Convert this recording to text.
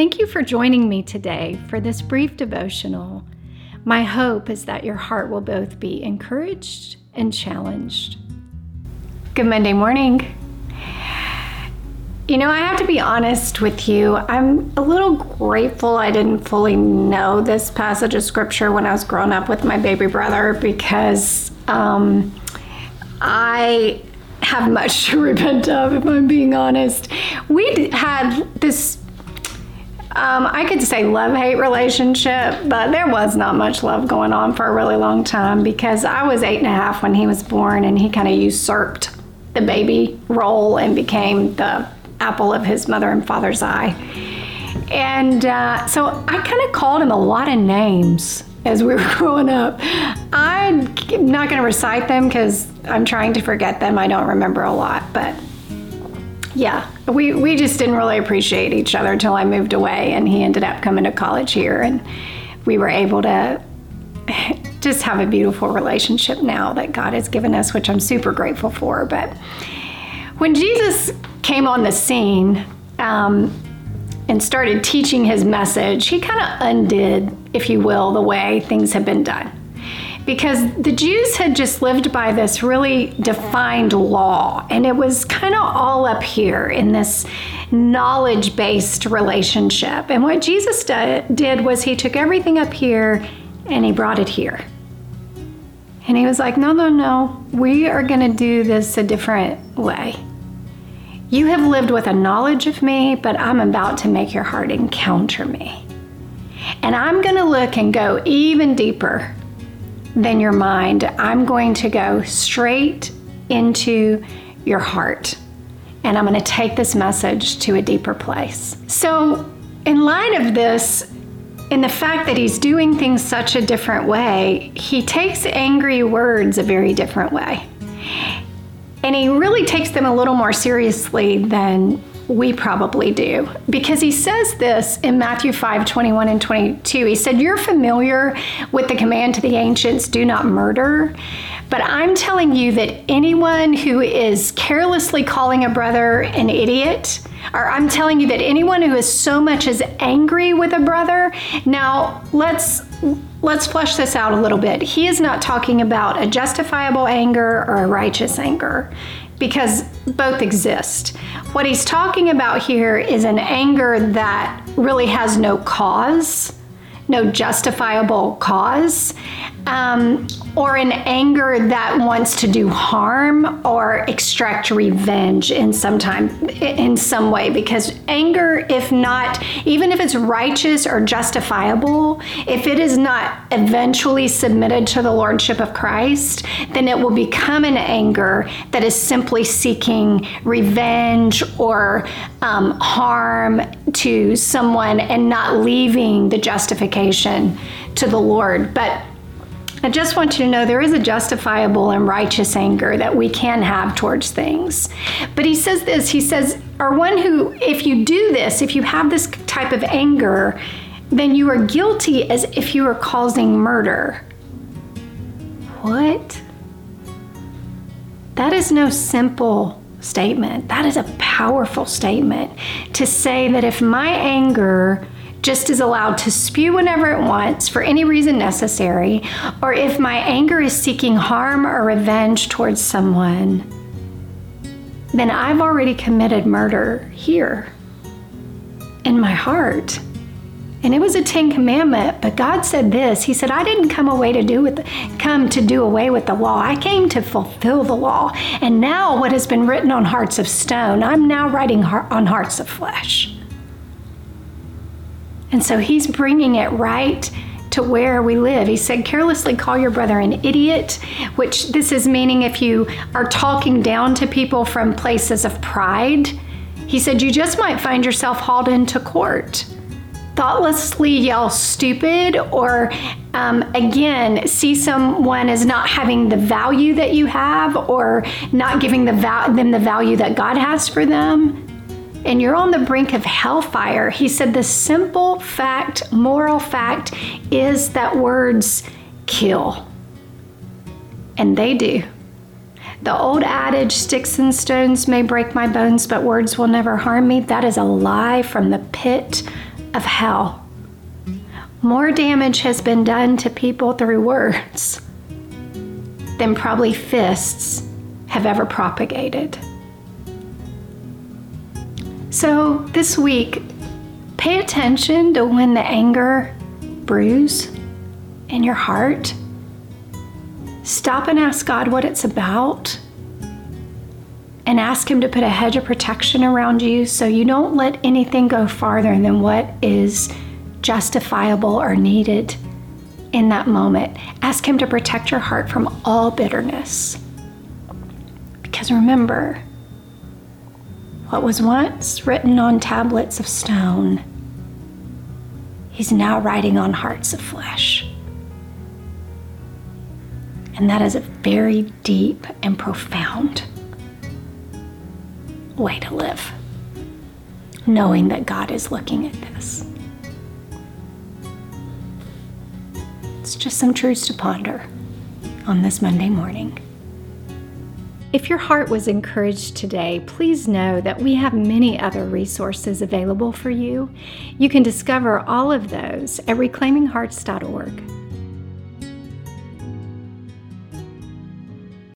Thank you for joining me today for this brief devotional. My hope is that your heart will both be encouraged and challenged. Good Monday morning. You know, I have to be honest with you. I'm a little grateful I didn't fully know this passage of scripture when I was growing up with my baby brother because um, I have much to repent of, if I'm being honest. We had this um, I could say love hate relationship, but there was not much love going on for a really long time because I was eight and a half when he was born and he kind of usurped the baby role and became the apple of his mother and father's eye. And uh, so I kind of called him a lot of names as we were growing up. I'm not going to recite them because I'm trying to forget them. I don't remember a lot, but yeah, we, we just didn't really appreciate each other until I moved away and he ended up coming to college here and we were able to just have a beautiful relationship now that God has given us, which I'm super grateful for. But when Jesus came on the scene um, and started teaching his message, he kind of undid, if you will, the way things had been done because the Jews had just lived by this really defined law, and it was kind of all up here in this knowledge based relationship. And what Jesus did was he took everything up here and he brought it here. And he was like, No, no, no, we are going to do this a different way. You have lived with a knowledge of me, but I'm about to make your heart encounter me. And I'm going to look and go even deeper than your mind. I'm going to go straight into your heart. And I'm going to take this message to a deeper place. So, in light of this, in the fact that he's doing things such a different way, he takes angry words a very different way. And he really takes them a little more seriously than we probably do. Because he says this in Matthew 5 21 and 22. He said, You're familiar with the command to the ancients, do not murder. But I'm telling you that anyone who is carelessly calling a brother an idiot, or I'm telling you that anyone who is so much as angry with a brother, now let's let's flesh this out a little bit. He is not talking about a justifiable anger or a righteous anger because both exist. What he's talking about here is an anger that really has no cause, no justifiable cause um, or an anger that wants to do harm or extract revenge in some time in some way. Because anger if not even if it's righteous or justifiable if it is not eventually submitted to the lordship of christ then it will become an anger that is simply seeking revenge or um, harm to someone and not leaving the justification to the lord. But I just want you to know there is a justifiable and righteous anger that we can have towards things. But he says this he says, or one who, if you do this, if you have this type of anger, then you are guilty as if you were causing murder. What? That is no simple statement. That is a powerful statement to say that if my anger just is allowed to spew whenever it wants for any reason necessary, or if my anger is seeking harm or revenge towards someone, then I've already committed murder here in my heart. And it was a Ten Commandment, but God said this. He said, I didn't come away to do with come to do away with the law. I came to fulfill the law. And now what has been written on hearts of stone, I'm now writing on hearts of flesh. And so he's bringing it right to where we live. He said, carelessly call your brother an idiot, which this is meaning if you are talking down to people from places of pride. He said, you just might find yourself hauled into court. Thoughtlessly yell stupid, or um, again, see someone as not having the value that you have, or not giving the them the value that God has for them and you're on the brink of hellfire. He said the simple fact, moral fact, is that words kill. And they do. The old adage, sticks and stones may break my bones, but words will never harm me, that is a lie from the pit of hell. More damage has been done to people through words than probably fists have ever propagated. So this week, pay attention to when the anger brews in your heart. Stop and ask God what it's about. And ask Him to put a hedge of protection around you so you don't let anything go farther than what is justifiable or needed in that moment. Ask Him to protect your heart from all bitterness. Because remember, what was once written on tablets of stone, He's now writing on hearts of flesh. And that is a very deep and profound way to live, knowing that God is looking at this. It's just some truths to ponder on this Monday morning. If your heart was encouraged today, please know that we have many other resources available for you. You can discover all of those at reclaiminghearts.org.